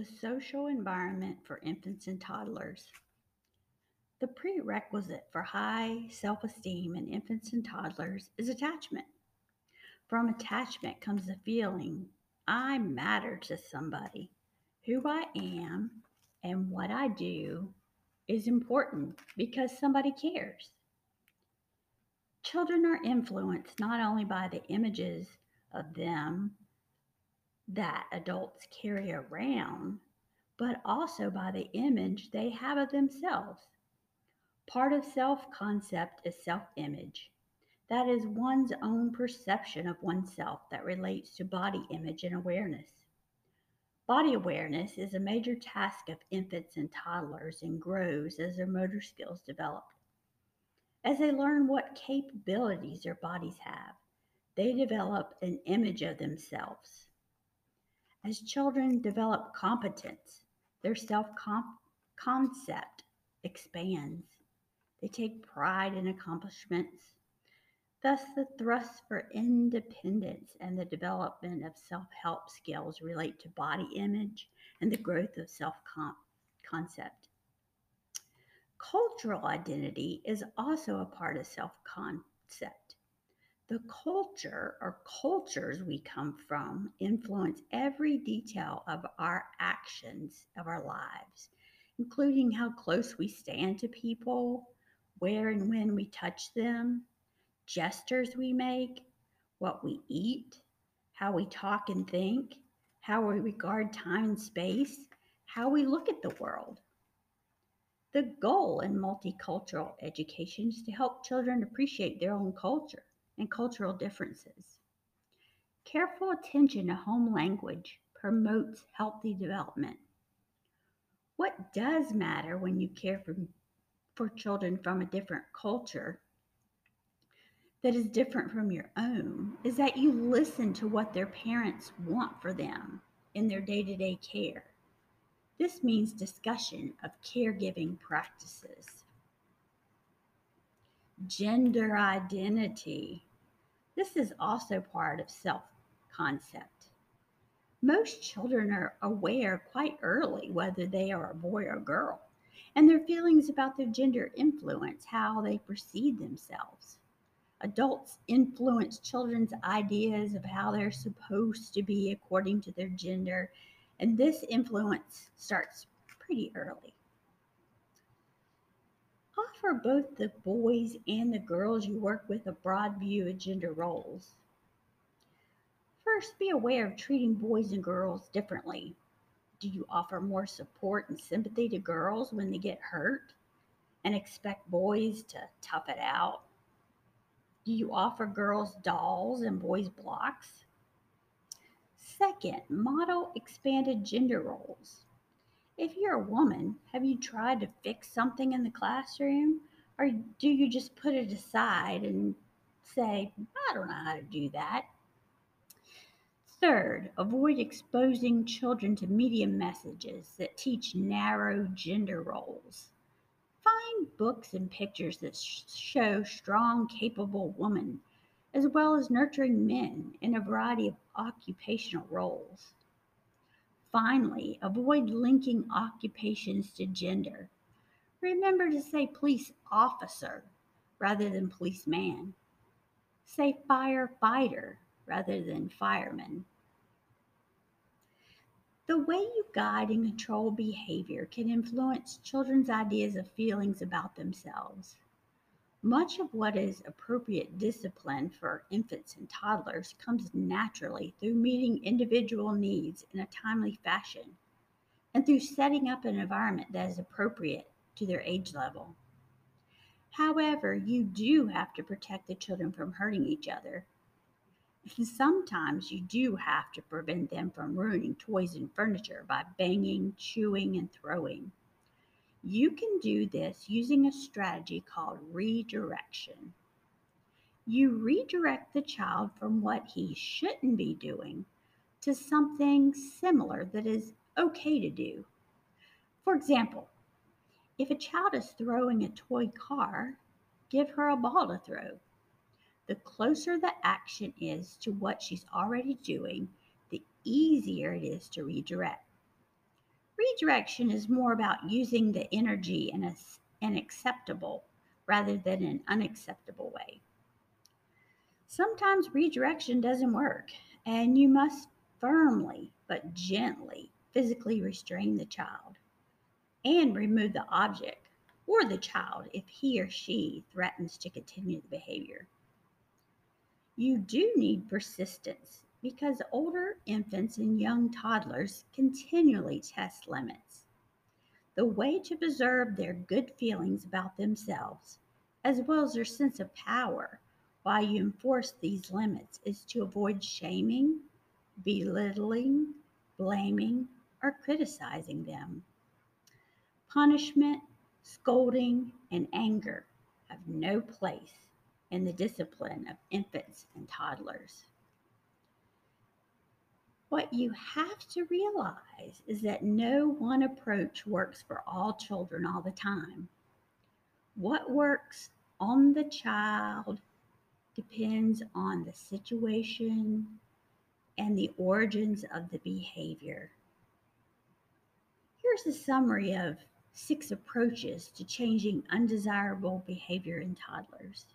The social environment for infants and toddlers. The prerequisite for high self esteem in infants and toddlers is attachment. From attachment comes the feeling I matter to somebody. Who I am and what I do is important because somebody cares. Children are influenced not only by the images of them that adults carry around, but also by the image they have of themselves. Part of self concept is self image. That is one's own perception of oneself that relates to body image and awareness. Body awareness is a major task of infants and toddlers and grows as their motor skills develop. As they learn what capabilities their bodies have, they develop an image of themselves. As children develop competence, their self concept expands. They take pride in accomplishments. Thus, the thrust for independence and the development of self help skills relate to body image and the growth of self concept. Cultural identity is also a part of self concept. The culture or cultures we come from influence every detail of our actions of our lives, including how close we stand to people, where and when we touch them, gestures we make, what we eat, how we talk and think, how we regard time and space, how we look at the world. The goal in multicultural education is to help children appreciate their own culture and cultural differences. Careful attention to home language promotes healthy development. What does matter when you care for, for children from a different culture that is different from your own is that you listen to what their parents want for them in their day to day care. This means discussion of caregiving practices. Gender identity. This is also part of self concept. Most children are aware quite early whether they are a boy or girl, and their feelings about their gender influence how they perceive themselves. Adults influence children's ideas of how they're supposed to be according to their gender and this influence starts pretty early. Offer both the boys and the girls you work with a broad view of gender roles. First, be aware of treating boys and girls differently. Do you offer more support and sympathy to girls when they get hurt and expect boys to tough it out? Do you offer girls dolls and boys blocks? Second, model expanded gender roles. If you're a woman, have you tried to fix something in the classroom? Or do you just put it aside and say, I don't know how to do that? Third, avoid exposing children to media messages that teach narrow gender roles. Find books and pictures that show strong, capable women as well as nurturing men in a variety of occupational roles. Finally, avoid linking occupations to gender. Remember to say police officer rather than policeman. Say firefighter rather than fireman. The way you guide and control behavior can influence children's ideas of feelings about themselves. Much of what is appropriate discipline for infants and toddlers comes naturally through meeting individual needs in a timely fashion and through setting up an environment that is appropriate to their age level. However, you do have to protect the children from hurting each other. And sometimes you do have to prevent them from ruining toys and furniture by banging, chewing, and throwing. You can do this using a strategy called redirection. You redirect the child from what he shouldn't be doing to something similar that is okay to do. For example, if a child is throwing a toy car, give her a ball to throw. The closer the action is to what she's already doing, the easier it is to redirect. Redirection is more about using the energy in a, an acceptable rather than an unacceptable way. Sometimes redirection doesn't work, and you must firmly but gently physically restrain the child and remove the object or the child if he or she threatens to continue the behavior. You do need persistence because older infants and young toddlers continually test limits. The way to preserve their good feelings about themselves, as well as their sense of power, while you enforce these limits, is to avoid shaming, belittling, blaming, or criticizing them. Punishment, scolding, and anger have no place in the discipline of infants and toddlers. What you have to realize is that no one approach works for all children all the time. What works on the child depends on the situation and the origins of the behavior. Here's a summary of six approaches to changing undesirable behavior in toddlers.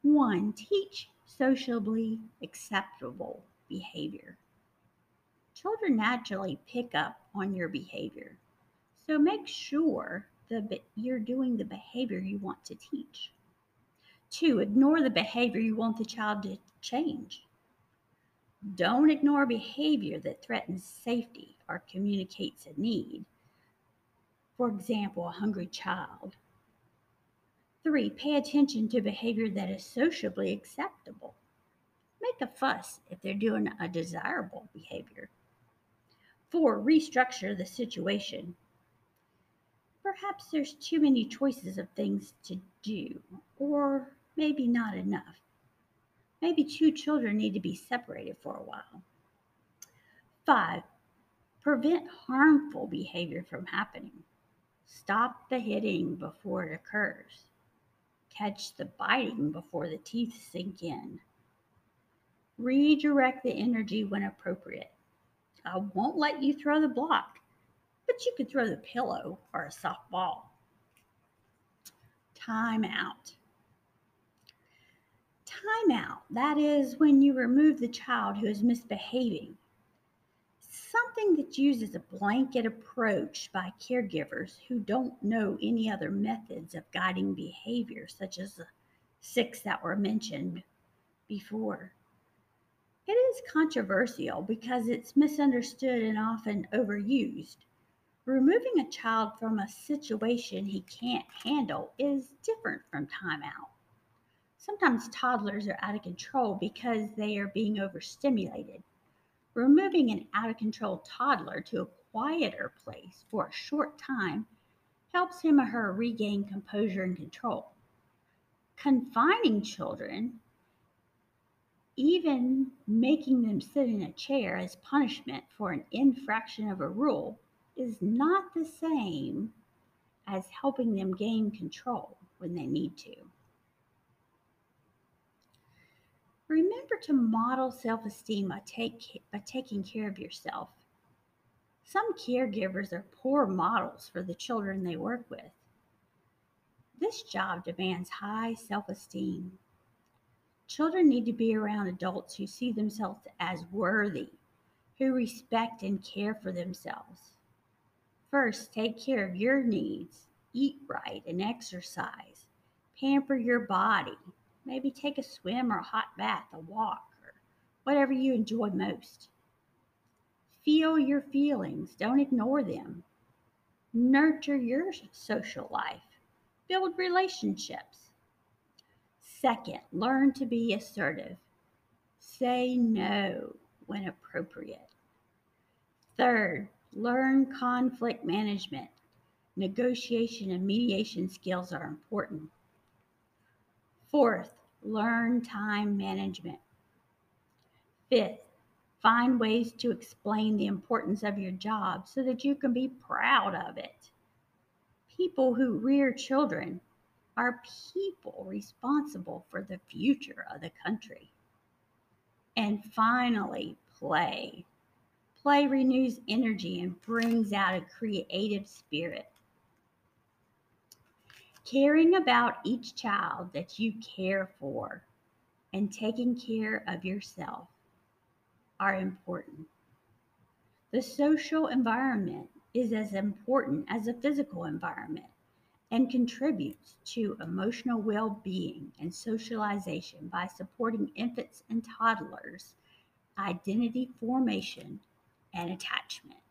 One, teach sociably acceptable behavior. Children naturally pick up on your behavior, so make sure that you're doing the behavior you want to teach. Two, ignore the behavior you want the child to change. Don't ignore behavior that threatens safety or communicates a need. For example, a hungry child. Three, pay attention to behavior that is sociably acceptable. Make a fuss if they're doing a desirable behavior. Four, restructure the situation. Perhaps there's too many choices of things to do, or maybe not enough. Maybe two children need to be separated for a while. Five, prevent harmful behavior from happening. Stop the hitting before it occurs. Catch the biting before the teeth sink in. Redirect the energy when appropriate. I won't let you throw the block, but you could throw the pillow or a soft ball. Time out timeout. That is when you remove the child who is misbehaving. Something that uses a blanket approach by caregivers who don't know any other methods of guiding behavior, such as the six that were mentioned before. It is controversial because it's misunderstood and often overused. Removing a child from a situation he can't handle is different from timeout. Sometimes toddlers are out of control because they are being overstimulated. Removing an out of control toddler to a quieter place for a short time helps him or her regain composure and control. Confining children, even making them sit in a chair as punishment for an infraction of a rule, is not the same as helping them gain control when they need to. Remember to model self esteem by, by taking care of yourself. Some caregivers are poor models for the children they work with. This job demands high self esteem. Children need to be around adults who see themselves as worthy, who respect and care for themselves. First, take care of your needs, eat right and exercise, pamper your body, Maybe take a swim or a hot bath, a walk, or whatever you enjoy most. Feel your feelings, don't ignore them. Nurture your social life, build relationships. Second, learn to be assertive. Say no when appropriate. Third, learn conflict management. Negotiation and mediation skills are important. Fourth, learn time management. Fifth, find ways to explain the importance of your job so that you can be proud of it. People who rear children are people responsible for the future of the country. And finally, play. Play renews energy and brings out a creative spirit. Caring about each child that you care for and taking care of yourself are important. The social environment is as important as the physical environment and contributes to emotional well being and socialization by supporting infants and toddlers' identity formation and attachment.